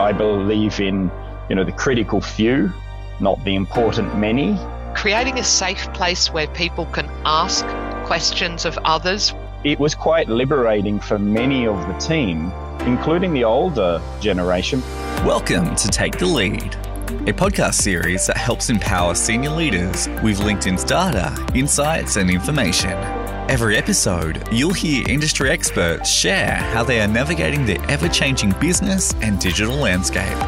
I believe in, you know, the critical few, not the important many. Creating a safe place where people can ask questions of others. It was quite liberating for many of the team, including the older generation. Welcome to Take the Lead, a podcast series that helps empower senior leaders with LinkedIn's data, insights, and information. Every episode, you'll hear industry experts share how they are navigating the ever changing business and digital landscape.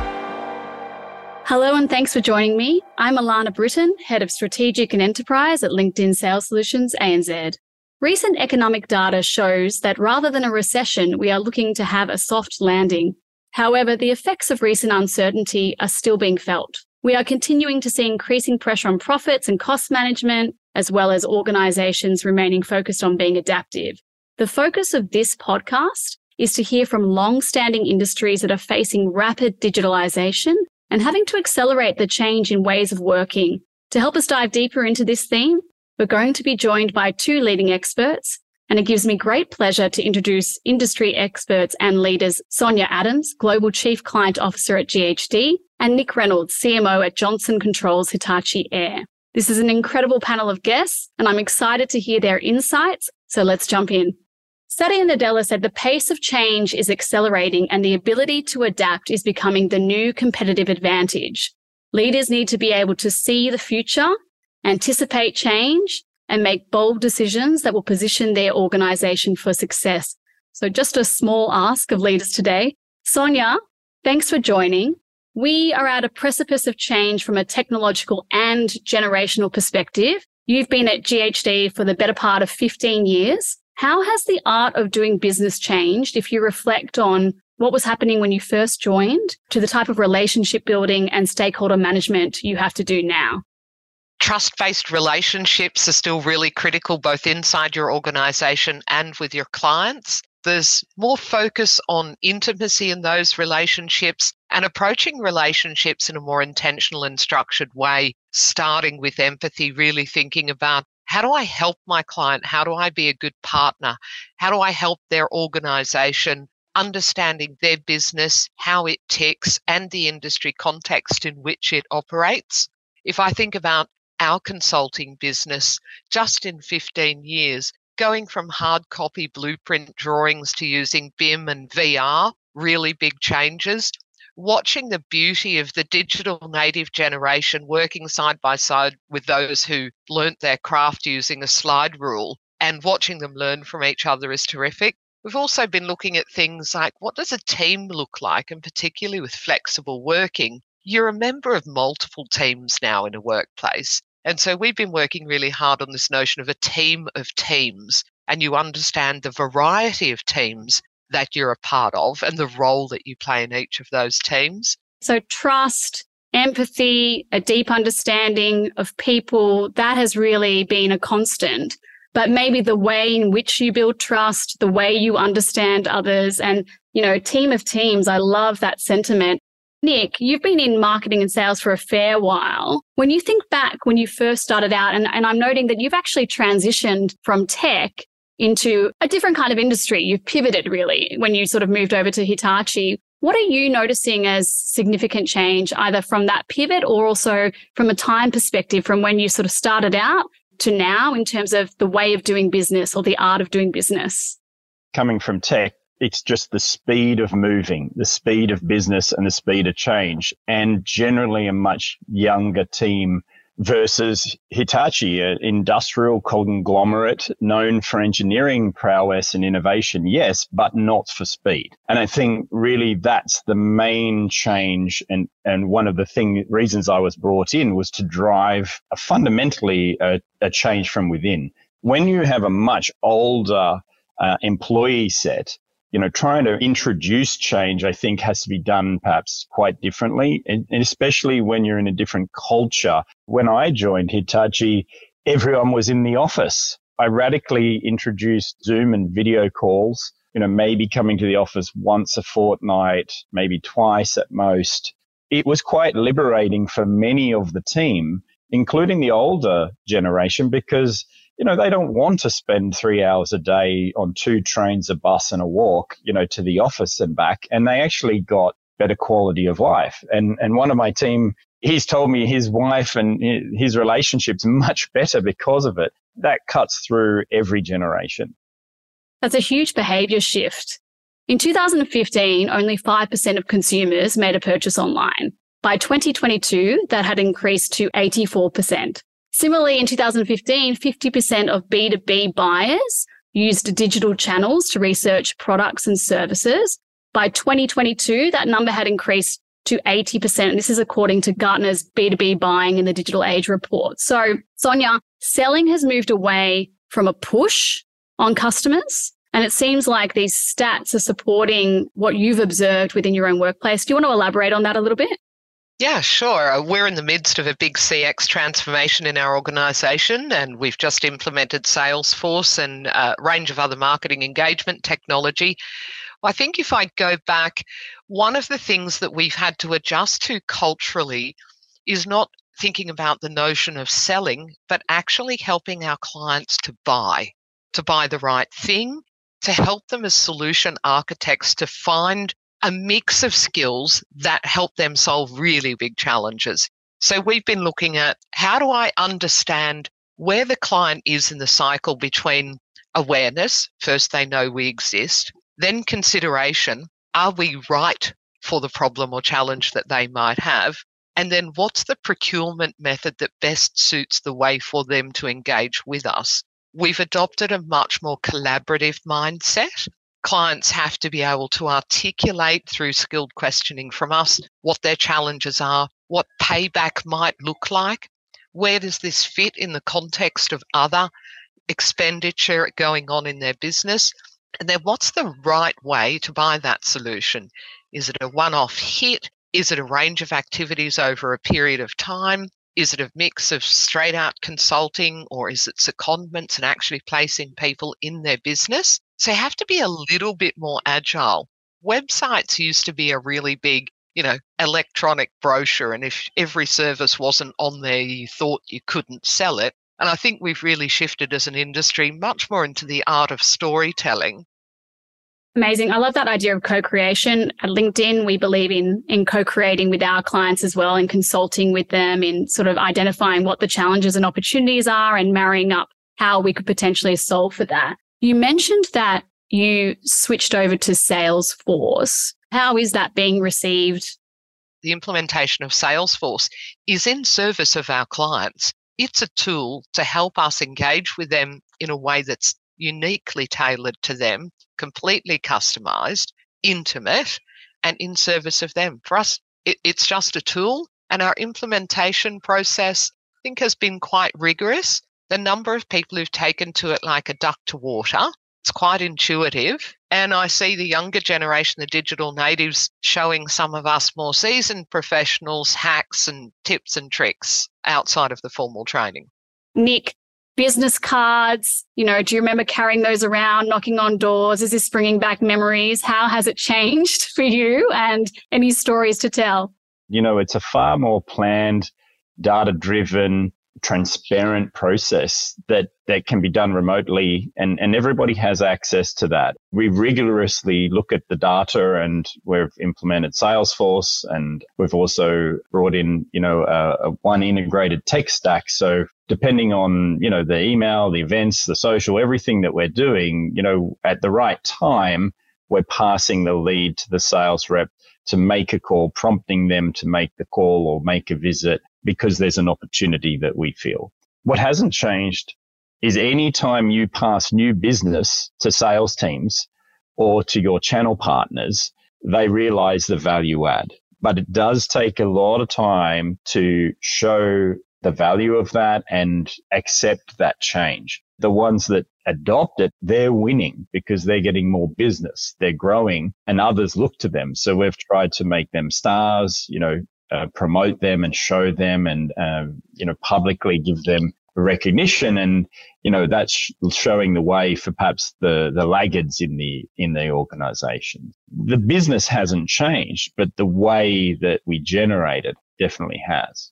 Hello, and thanks for joining me. I'm Alana Brittain, Head of Strategic and Enterprise at LinkedIn Sales Solutions ANZ. Recent economic data shows that rather than a recession, we are looking to have a soft landing. However, the effects of recent uncertainty are still being felt. We are continuing to see increasing pressure on profits and cost management, as well as organizations remaining focused on being adaptive. The focus of this podcast is to hear from long-standing industries that are facing rapid digitalization and having to accelerate the change in ways of working. To help us dive deeper into this theme, we're going to be joined by two leading experts, and it gives me great pleasure to introduce industry experts and leaders Sonia Adams, Global Chief Client Officer at GHD, and Nick Reynolds, CMO at Johnson Controls Hitachi Air. This is an incredible panel of guests, and I'm excited to hear their insights. So let's jump in. Satya Nadella said the pace of change is accelerating and the ability to adapt is becoming the new competitive advantage. Leaders need to be able to see the future, anticipate change, and make bold decisions that will position their organization for success. So just a small ask of leaders today. Sonia, thanks for joining. We are at a precipice of change from a technological and generational perspective. You've been at GHD for the better part of 15 years. How has the art of doing business changed if you reflect on what was happening when you first joined to the type of relationship building and stakeholder management you have to do now? Trust based relationships are still really critical, both inside your organization and with your clients. There's more focus on intimacy in those relationships and approaching relationships in a more intentional and structured way, starting with empathy, really thinking about how do I help my client? How do I be a good partner? How do I help their organization? Understanding their business, how it ticks, and the industry context in which it operates. If I think about our consulting business, just in 15 years, going from hard copy blueprint drawings to using BIM and VR, really big changes. Watching the beauty of the digital native generation working side by side with those who learnt their craft using a slide rule and watching them learn from each other is terrific. We've also been looking at things like what does a team look like, and particularly with flexible working. You're a member of multiple teams now in a workplace. And so we've been working really hard on this notion of a team of teams, and you understand the variety of teams that you're a part of and the role that you play in each of those teams. So, trust, empathy, a deep understanding of people, that has really been a constant. But maybe the way in which you build trust, the way you understand others, and, you know, team of teams, I love that sentiment. Nick, you've been in marketing and sales for a fair while. When you think back when you first started out, and, and I'm noting that you've actually transitioned from tech into a different kind of industry. You've pivoted really when you sort of moved over to Hitachi. What are you noticing as significant change, either from that pivot or also from a time perspective, from when you sort of started out to now in terms of the way of doing business or the art of doing business? Coming from tech, it's just the speed of moving, the speed of business and the speed of change, and generally a much younger team versus Hitachi, an industrial conglomerate known for engineering prowess and innovation, yes, but not for speed. And I think really that's the main change. And, and one of the thing, reasons I was brought in was to drive a fundamentally a, a change from within. When you have a much older uh, employee set, you know, trying to introduce change, I think has to be done perhaps quite differently. And, especially when you're in a different culture. When I joined Hitachi, everyone was in the office. I radically introduced Zoom and video calls, you know, maybe coming to the office once a fortnight, maybe twice at most. It was quite liberating for many of the team, including the older generation, because you know, they don't want to spend three hours a day on two trains, a bus, and a walk, you know, to the office and back. And they actually got better quality of life. And, and one of my team, he's told me his wife and his relationship's much better because of it. That cuts through every generation. That's a huge behavior shift. In 2015, only 5% of consumers made a purchase online. By 2022, that had increased to 84%. Similarly, in 2015, 50% of B2B buyers used digital channels to research products and services. By 2022, that number had increased to 80%. This is according to Gartner's B2B buying in the digital age report. So, Sonia, selling has moved away from a push on customers. And it seems like these stats are supporting what you've observed within your own workplace. Do you want to elaborate on that a little bit? Yeah, sure. Uh, we're in the midst of a big CX transformation in our organization, and we've just implemented Salesforce and a range of other marketing engagement technology. I think if I go back, one of the things that we've had to adjust to culturally is not thinking about the notion of selling, but actually helping our clients to buy, to buy the right thing, to help them as solution architects to find a mix of skills that help them solve really big challenges. So we've been looking at how do I understand where the client is in the cycle between awareness, first they know we exist, then consideration, are we right for the problem or challenge that they might have? And then what's the procurement method that best suits the way for them to engage with us? We've adopted a much more collaborative mindset clients have to be able to articulate through skilled questioning from us what their challenges are, what payback might look like, where does this fit in the context of other expenditure going on in their business, and then what's the right way to buy that solution? Is it a one off hit? Is it a range of activities over a period of time? Is it a mix of straight out consulting or is it secondments and actually placing people in their business? So you have to be a little bit more agile. Websites used to be a really big, you know, electronic brochure. And if every service wasn't on there, you thought you couldn't sell it. And I think we've really shifted as an industry much more into the art of storytelling. Amazing. I love that idea of co-creation. At LinkedIn, we believe in, in co-creating with our clients as well and consulting with them in sort of identifying what the challenges and opportunities are and marrying up how we could potentially solve for that. You mentioned that you switched over to Salesforce. How is that being received? The implementation of Salesforce is in service of our clients. It's a tool to help us engage with them in a way that's uniquely tailored to them, completely customized, intimate, and in service of them. For us, it, it's just a tool, and our implementation process, I think, has been quite rigorous the number of people who've taken to it like a duck to water. It's quite intuitive. And I see the younger generation, the digital natives, showing some of us more seasoned professionals hacks and tips and tricks outside of the formal training. Nick, business cards, you know, do you remember carrying those around, knocking on doors? Is this bringing back memories? How has it changed for you and any stories to tell? You know, it's a far more planned, data driven, transparent process that, that can be done remotely and, and everybody has access to that. We rigorously look at the data and we've implemented Salesforce and we've also brought in, you know, a, a one integrated tech stack. So depending on, you know, the email, the events, the social, everything that we're doing, you know, at the right time, we're passing the lead to the sales rep to make a call, prompting them to make the call or make a visit because there's an opportunity that we feel. What hasn't changed is anytime you pass new business to sales teams or to your channel partners, they realize the value add. But it does take a lot of time to show the value of that and accept that change. The ones that adopt it, they're winning because they're getting more business. They're growing and others look to them. So we've tried to make them stars, you know, uh, promote them and show them and, uh, you know, publicly give them recognition. And, you know, that's showing the way for perhaps the, the laggards in the, in the organization. The business hasn't changed, but the way that we generate it definitely has.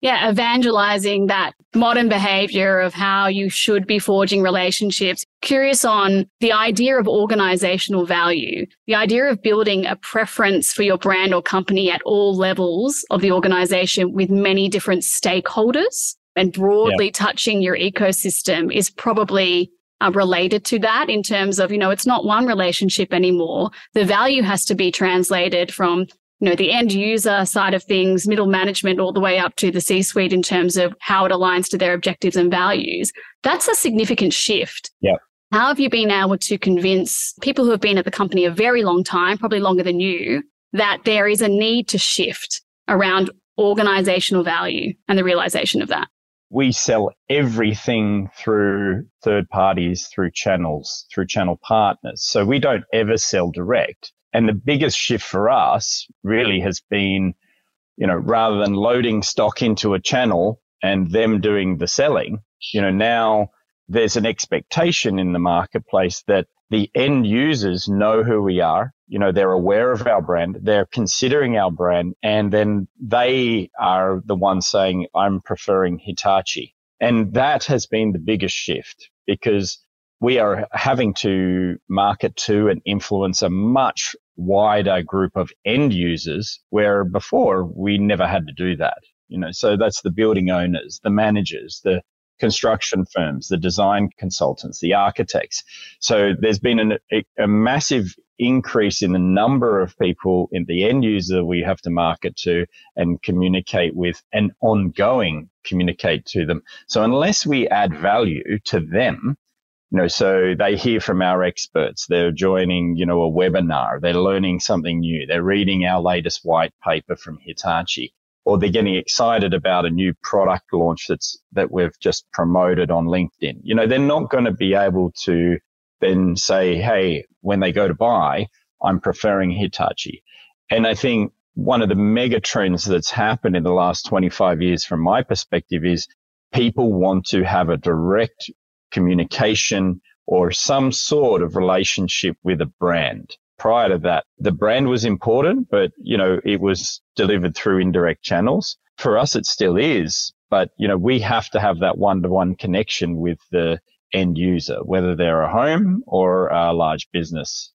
Yeah, evangelizing that modern behavior of how you should be forging relationships. Curious on the idea of organizational value, the idea of building a preference for your brand or company at all levels of the organization with many different stakeholders and broadly yeah. touching your ecosystem is probably uh, related to that in terms of, you know, it's not one relationship anymore. The value has to be translated from you know, the end user side of things, middle management, all the way up to the C suite in terms of how it aligns to their objectives and values. That's a significant shift. Yeah. How have you been able to convince people who have been at the company a very long time, probably longer than you, that there is a need to shift around organizational value and the realization of that? We sell everything through third parties, through channels, through channel partners. So we don't ever sell direct. And the biggest shift for us really has been, you know, rather than loading stock into a channel and them doing the selling, you know, now there's an expectation in the marketplace that the end users know who we are. You know, they're aware of our brand. They're considering our brand. And then they are the ones saying, I'm preferring Hitachi. And that has been the biggest shift because we are having to market to and influence a much wider group of end users where before we never had to do that. You know, so that's the building owners, the managers, the construction firms, the design consultants, the architects. So there's been an, a, a massive increase in the number of people in the end user we have to market to and communicate with and ongoing communicate to them. So unless we add value to them, you know, so they hear from our experts. They're joining, you know, a webinar. They're learning something new. They're reading our latest white paper from Hitachi or they're getting excited about a new product launch that's, that we've just promoted on LinkedIn. You know, they're not going to be able to then say, Hey, when they go to buy, I'm preferring Hitachi. And I think one of the mega trends that's happened in the last 25 years from my perspective is people want to have a direct communication or some sort of relationship with a brand. Prior to that, the brand was important, but you know, it was delivered through indirect channels. For us, it still is, but you know, we have to have that one to one connection with the end user, whether they're a home or a large business.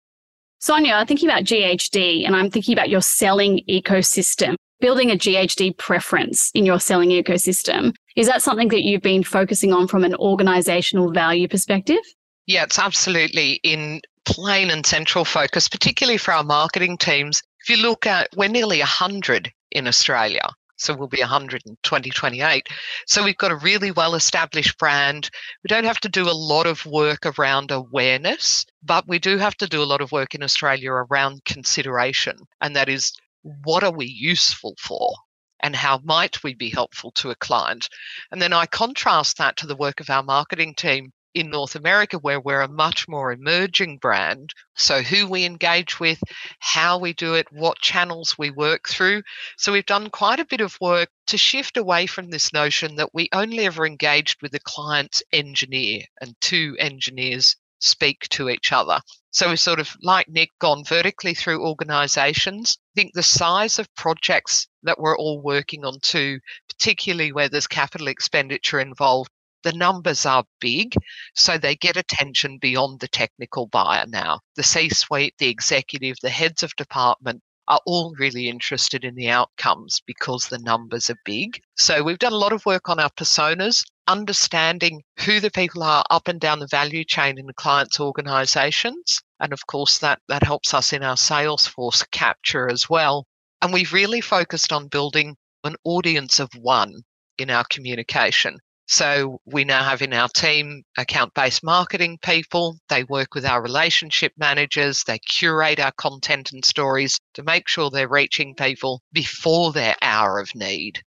Sonia, I'm thinking about GHD and I'm thinking about your selling ecosystem building a GHD preference in your selling ecosystem. Is that something that you've been focusing on from an organizational value perspective? Yeah, it's absolutely in plain and central focus, particularly for our marketing teams. If you look at, we're nearly 100 in Australia. So we'll be 100 in 2028. So we've got a really well established brand. We don't have to do a lot of work around awareness, but we do have to do a lot of work in Australia around consideration. And that is what are we useful for? And how might we be helpful to a client? And then I contrast that to the work of our marketing team in North America, where we're a much more emerging brand. So, who we engage with, how we do it, what channels we work through. So, we've done quite a bit of work to shift away from this notion that we only ever engaged with the client's engineer and two engineers speak to each other. So we've sort of, like Nick, gone vertically through organizations. I think the size of projects that we're all working on too, particularly where there's capital expenditure involved, the numbers are big, so they get attention beyond the technical buyer now. The C suite, the executive, the heads of department are all really interested in the outcomes because the numbers are big. So we've done a lot of work on our personas understanding who the people are up and down the value chain in the client's organizations. And of course, that, that helps us in our sales force capture as well. And we've really focused on building an audience of one in our communication. So we now have in our team account based marketing people. They work with our relationship managers. They curate our content and stories to make sure they're reaching people before their hour of need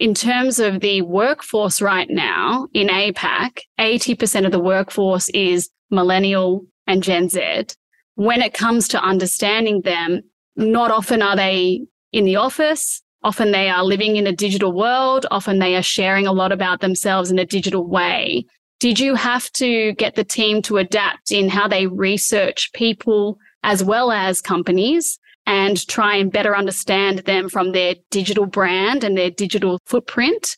in terms of the workforce right now in APAC, 80% of the workforce is millennial and Gen Z. When it comes to understanding them, not often are they in the office. Often they are living in a digital world. Often they are sharing a lot about themselves in a digital way. Did you have to get the team to adapt in how they research people as well as companies and try and better understand them from their digital brand and their digital footprint?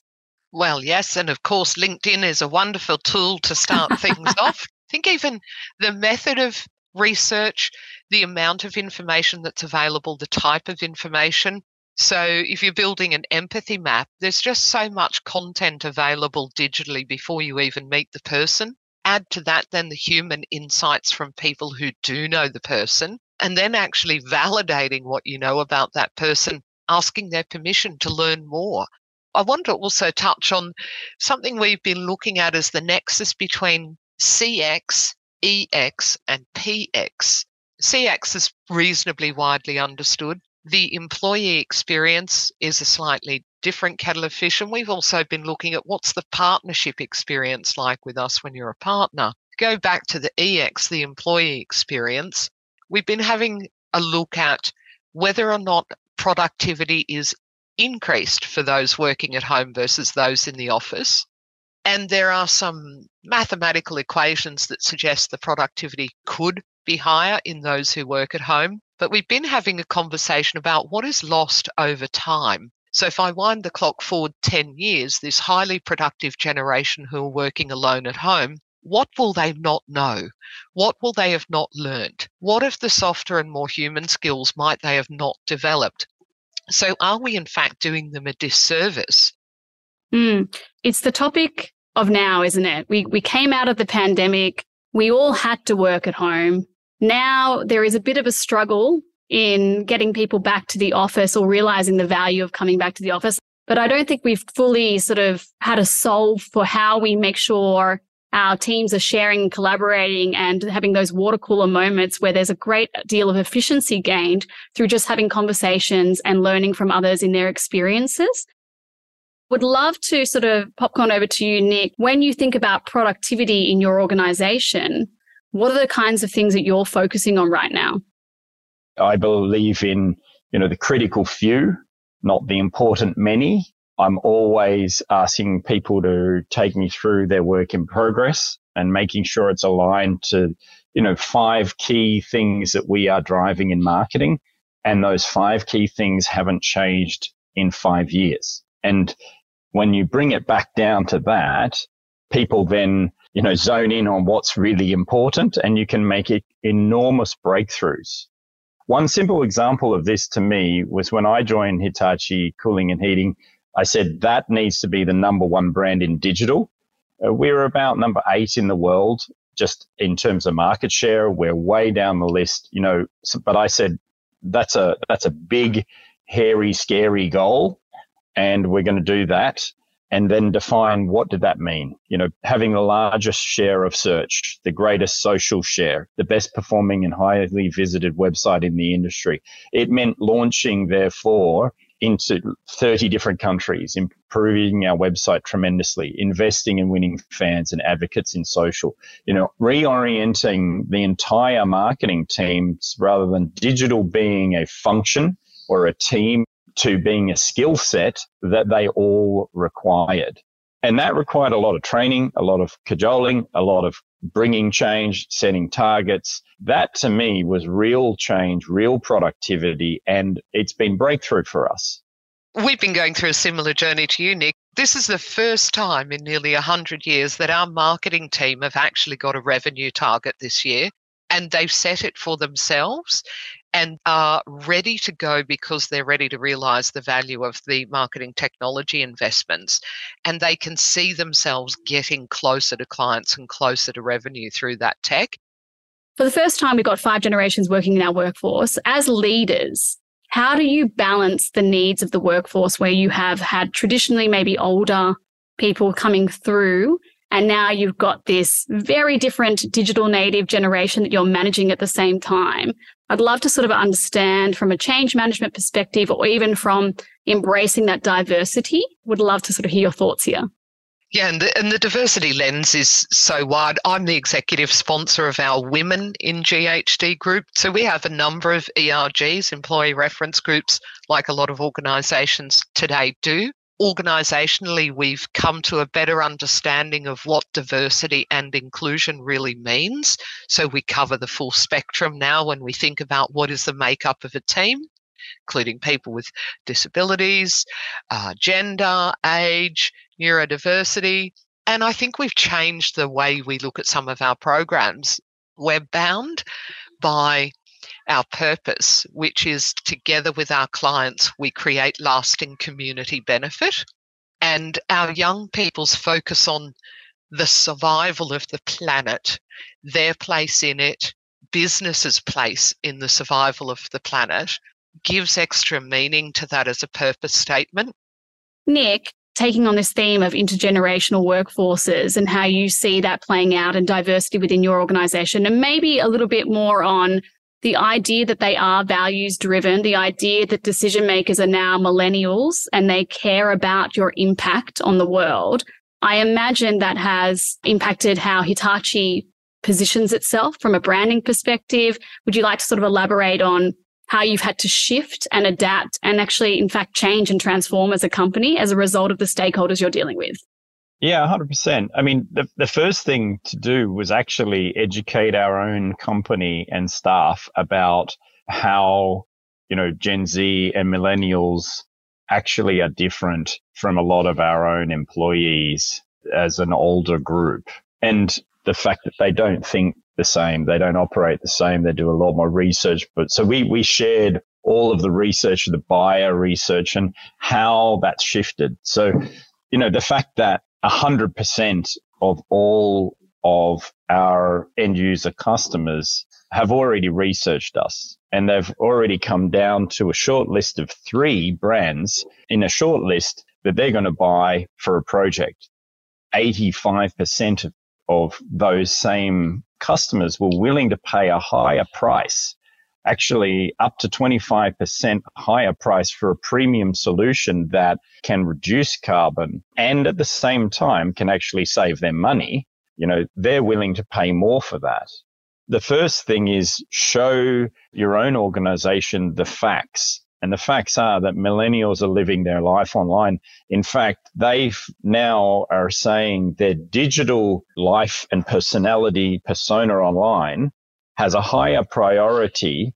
Well, yes. And of course, LinkedIn is a wonderful tool to start things off. I think even the method of research, the amount of information that's available, the type of information. So, if you're building an empathy map, there's just so much content available digitally before you even meet the person. Add to that then the human insights from people who do know the person, and then actually validating what you know about that person, asking their permission to learn more. I want to also touch on something we've been looking at as the nexus between CX, EX, and PX. CX is reasonably widely understood. The employee experience is a slightly different kettle of fish. And we've also been looking at what's the partnership experience like with us when you're a partner. Go back to the EX, the employee experience. We've been having a look at whether or not productivity is increased for those working at home versus those in the office. And there are some mathematical equations that suggest the productivity could be higher in those who work at home. But we've been having a conversation about what is lost over time. So if I wind the clock forward 10 years, this highly productive generation who are working alone at home, what will they not know? What will they have not learned? What of the softer and more human skills might they have not developed? So are we in fact doing them a disservice? Mm, it's the topic of now, isn't it? We we came out of the pandemic we all had to work at home. Now there is a bit of a struggle in getting people back to the office or realizing the value of coming back to the office. But I don't think we've fully sort of had a solve for how we make sure our teams are sharing and collaborating and having those water cooler moments where there's a great deal of efficiency gained through just having conversations and learning from others in their experiences. Would love to sort of popcorn over to you, Nick. When you think about productivity in your organization, what are the kinds of things that you're focusing on right now? I believe in, you know, the critical few, not the important many. I'm always asking people to take me through their work in progress and making sure it's aligned to, you know, five key things that we are driving in marketing. And those five key things haven't changed in five years. And when you bring it back down to that, people then, you know, zone in on what's really important and you can make it enormous breakthroughs. One simple example of this to me was when I joined Hitachi Cooling and Heating. I said that needs to be the number one brand in digital. Uh, we're about number eight in the world, just in terms of market share. We're way down the list, you know. But I said that's a that's a big, hairy, scary goal and we're going to do that and then define what did that mean you know having the largest share of search the greatest social share the best performing and highly visited website in the industry it meant launching therefore into 30 different countries improving our website tremendously investing in winning fans and advocates in social you know reorienting the entire marketing teams rather than digital being a function or a team to being a skill set that they all required. And that required a lot of training, a lot of cajoling, a lot of bringing change, setting targets. That to me was real change, real productivity, and it's been breakthrough for us. We've been going through a similar journey to you, Nick. This is the first time in nearly 100 years that our marketing team have actually got a revenue target this year and they've set it for themselves and are ready to go because they're ready to realize the value of the marketing technology investments and they can see themselves getting closer to clients and closer to revenue through that tech. For the first time, we've got five generations working in our workforce. As leaders, how do you balance the needs of the workforce where you have had traditionally maybe older people coming through and now you've got this very different digital native generation that you're managing at the same time. I'd love to sort of understand from a change management perspective or even from embracing that diversity. Would love to sort of hear your thoughts here. Yeah, and the, and the diversity lens is so wide. I'm the executive sponsor of our Women in GHD group. So we have a number of ERGs, employee reference groups, like a lot of organisations today do organisationally, we've come to a better understanding of what diversity and inclusion really means. So we cover the full spectrum now when we think about what is the makeup of a team, including people with disabilities, uh, gender, age, neurodiversity. And I think we've changed the way we look at some of our programs. We're bound by our purpose, which is together with our clients, we create lasting community benefit. And our young people's focus on the survival of the planet, their place in it, business's place in the survival of the planet, gives extra meaning to that as a purpose statement. Nick, taking on this theme of intergenerational workforces and how you see that playing out and diversity within your organization, and maybe a little bit more on the idea that they are values driven, the idea that decision makers are now millennials and they care about your impact on the world. I imagine that has impacted how Hitachi positions itself from a branding perspective. Would you like to sort of elaborate on how you've had to shift and adapt and actually, in fact, change and transform as a company as a result of the stakeholders you're dealing with? Yeah, 100%. I mean, the, the first thing to do was actually educate our own company and staff about how, you know, Gen Z and millennials actually are different from a lot of our own employees as an older group. And the fact that they don't think the same, they don't operate the same, they do a lot more research. But so we, we shared all of the research, the buyer research and how that's shifted. So, you know, the fact that 100% of all of our end user customers have already researched us and they've already come down to a short list of three brands in a short list that they're going to buy for a project. 85% of, of those same customers were willing to pay a higher price actually up to 25% higher price for a premium solution that can reduce carbon and at the same time can actually save them money, you know, they're willing to pay more for that. The first thing is show your own organization the facts. And the facts are that millennials are living their life online. In fact, they now are saying their digital life and personality persona online has a higher priority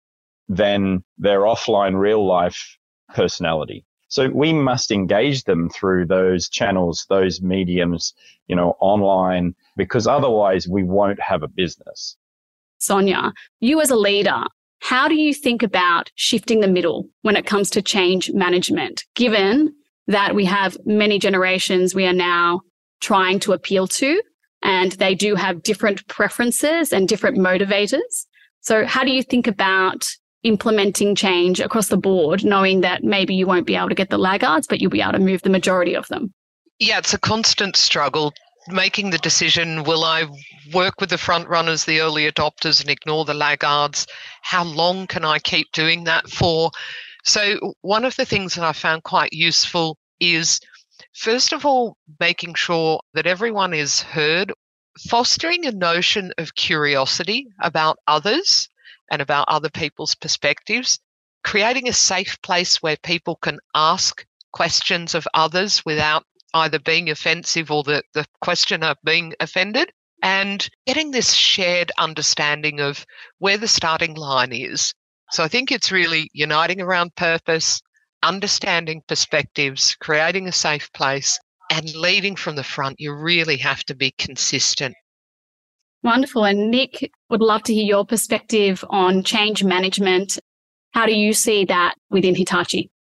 than their offline real life personality. So we must engage them through those channels, those mediums, you know, online, because otherwise we won't have a business. Sonia, you as a leader, how do you think about shifting the middle when it comes to change management, given that we have many generations we are now trying to appeal to, and they do have different preferences and different motivators? So, how do you think about implementing change across the board, knowing that maybe you won't be able to get the laggards, but you'll be able to move the majority of them? Yeah, it's a constant struggle making the decision will I work with the front runners, the early adopters, and ignore the laggards? How long can I keep doing that for? So, one of the things that I found quite useful is first of all, making sure that everyone is heard, fostering a notion of curiosity about others and about other people's perspectives, creating a safe place where people can ask questions of others without either being offensive or the, the questioner being offended, and getting this shared understanding of where the starting line is. So I think it's really uniting around purpose, understanding perspectives, creating a safe place, and leading from the front. You really have to be consistent Wonderful. And Nick, would love to hear your perspective on change management. How do you see that within Hitachi?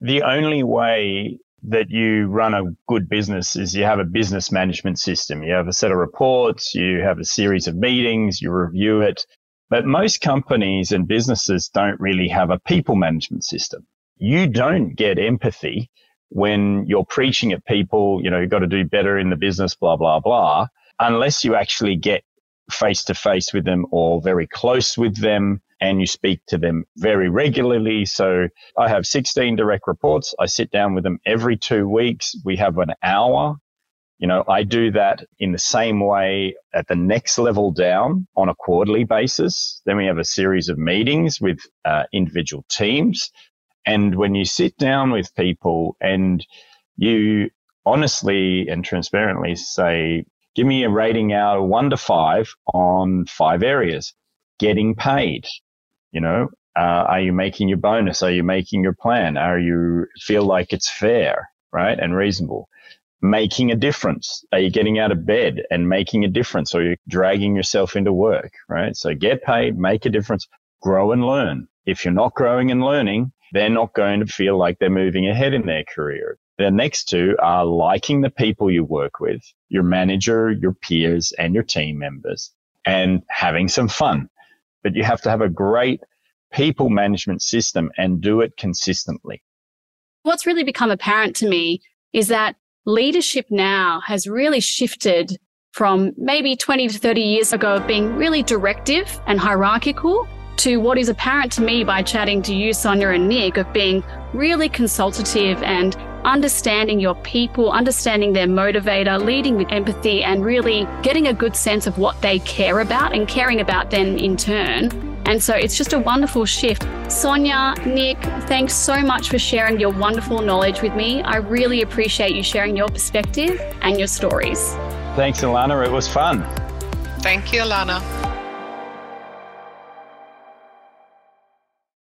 The only way that you run a good business is you have a business management system. You have a set of reports, you have a series of meetings, you review it. But most companies and businesses don't really have a people management system. You don't get empathy when you're preaching at people, you know, you've got to do better in the business, blah, blah, blah unless you actually get face to face with them or very close with them and you speak to them very regularly. So I have 16 direct reports. I sit down with them every two weeks. We have an hour. You know, I do that in the same way at the next level down on a quarterly basis. Then we have a series of meetings with uh, individual teams. And when you sit down with people and you honestly and transparently say, give me a rating out of one to five on five areas. Getting paid, you know, uh, are you making your bonus? Are you making your plan? Are you feel like it's fair, right? And reasonable? Making a difference. Are you getting out of bed and making a difference or are you dragging yourself into work, right? So get paid, make a difference, grow and learn. If you're not growing and learning, they're not going to feel like they're moving ahead in their career. The next two are liking the people you work with, your manager, your peers, and your team members, and having some fun. But you have to have a great people management system and do it consistently. What's really become apparent to me is that leadership now has really shifted from maybe 20 to 30 years ago of being really directive and hierarchical to what is apparent to me by chatting to you, Sonia and Nick, of being really consultative and understanding your people, understanding their motivator, leading with empathy, and really getting a good sense of what they care about and caring about them in turn. And so it's just a wonderful shift. Sonia, Nick, thanks so much for sharing your wonderful knowledge with me. I really appreciate you sharing your perspective and your stories. Thanks, Alana. It was fun. Thank you, Alana.